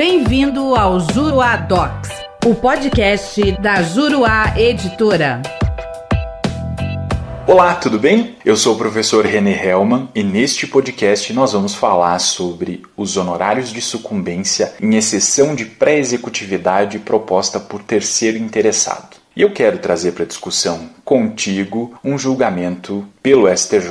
Bem-vindo ao Juruá Docs, o podcast da Juruá Editora. Olá, tudo bem? Eu sou o professor René Hellman e neste podcast nós vamos falar sobre os honorários de sucumbência em exceção de pré-executividade proposta por terceiro interessado. E eu quero trazer para discussão contigo um julgamento pelo STJ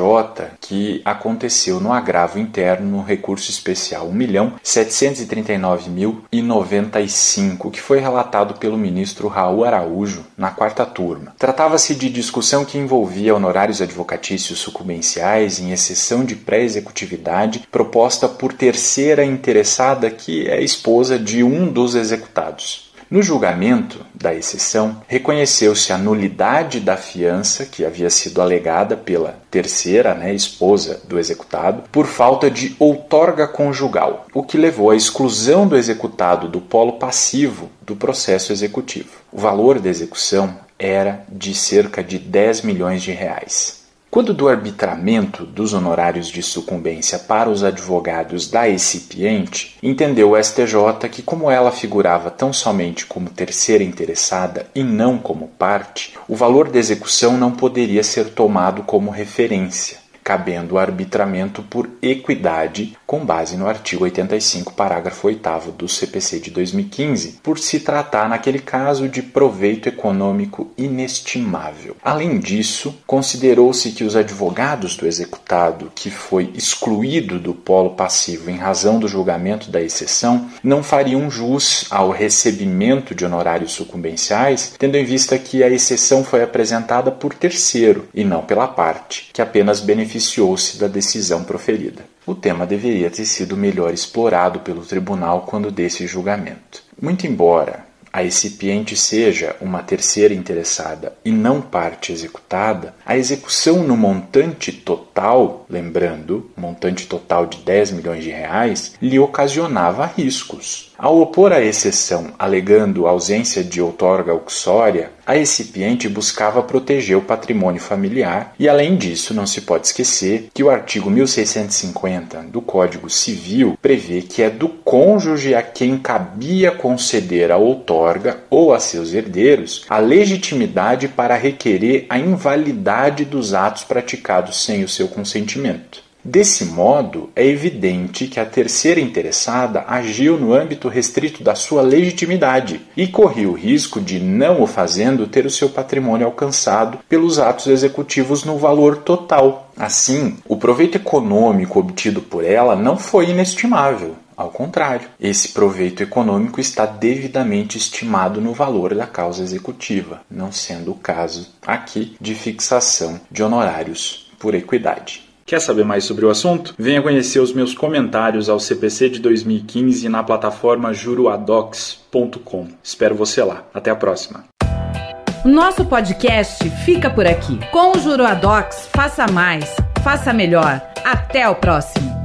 que aconteceu no agravo interno no recurso especial 1.739.095, que foi relatado pelo ministro Raul Araújo na quarta turma. Tratava-se de discussão que envolvia honorários advocatícios sucumbenciais em exceção de pré-executividade proposta por terceira interessada que é esposa de um dos executados. No julgamento da exceção, reconheceu-se a nulidade da fiança que havia sido alegada pela terceira né, esposa do executado por falta de outorga conjugal, o que levou à exclusão do executado do polo passivo do processo executivo. O valor da execução era de cerca de 10 milhões de reais. Quando do arbitramento dos honorários de sucumbência para os advogados da recipiente, entendeu o STJ que, como ela figurava tão somente como terceira interessada e não como parte, o valor da execução não poderia ser tomado como referência cabendo o arbitramento por equidade, com base no artigo 85, parágrafo 8 do CPC de 2015, por se tratar, naquele caso, de proveito econômico inestimável. Além disso, considerou-se que os advogados do executado, que foi excluído do polo passivo em razão do julgamento da exceção, não fariam jus ao recebimento de honorários sucumbenciais, tendo em vista que a exceção foi apresentada por terceiro e não pela parte, que apenas beneficiou beneficiou-se da decisão proferida. O tema deveria ter sido melhor explorado pelo tribunal quando desse julgamento. Muito embora a recipiente seja uma terceira interessada e não parte executada, a execução no montante total, lembrando, montante total de 10 milhões de reais, lhe ocasionava riscos. Ao opor a exceção, alegando ausência de outorga uxória, a recipiente buscava proteger o patrimônio familiar e, além disso, não se pode esquecer que o artigo 1650 do Código Civil prevê que é do cônjuge a quem cabia conceder a outorga ou a seus herdeiros a legitimidade para requerer a invalidade dos atos praticados sem o seu consentimento. Desse modo, é evidente que a terceira interessada agiu no âmbito restrito da sua legitimidade e corria o risco de, não o fazendo, ter o seu patrimônio alcançado pelos atos executivos no valor total. Assim, o proveito econômico obtido por ela não foi inestimável. Ao contrário, esse proveito econômico está devidamente estimado no valor da causa executiva, não sendo o caso aqui de fixação de honorários por equidade. Quer saber mais sobre o assunto? Venha conhecer os meus comentários ao CPC de 2015 na plataforma juruadocs.com. Espero você lá. Até a próxima. Nosso podcast fica por aqui. Com o Juruadocs, faça mais, faça melhor. Até o próximo.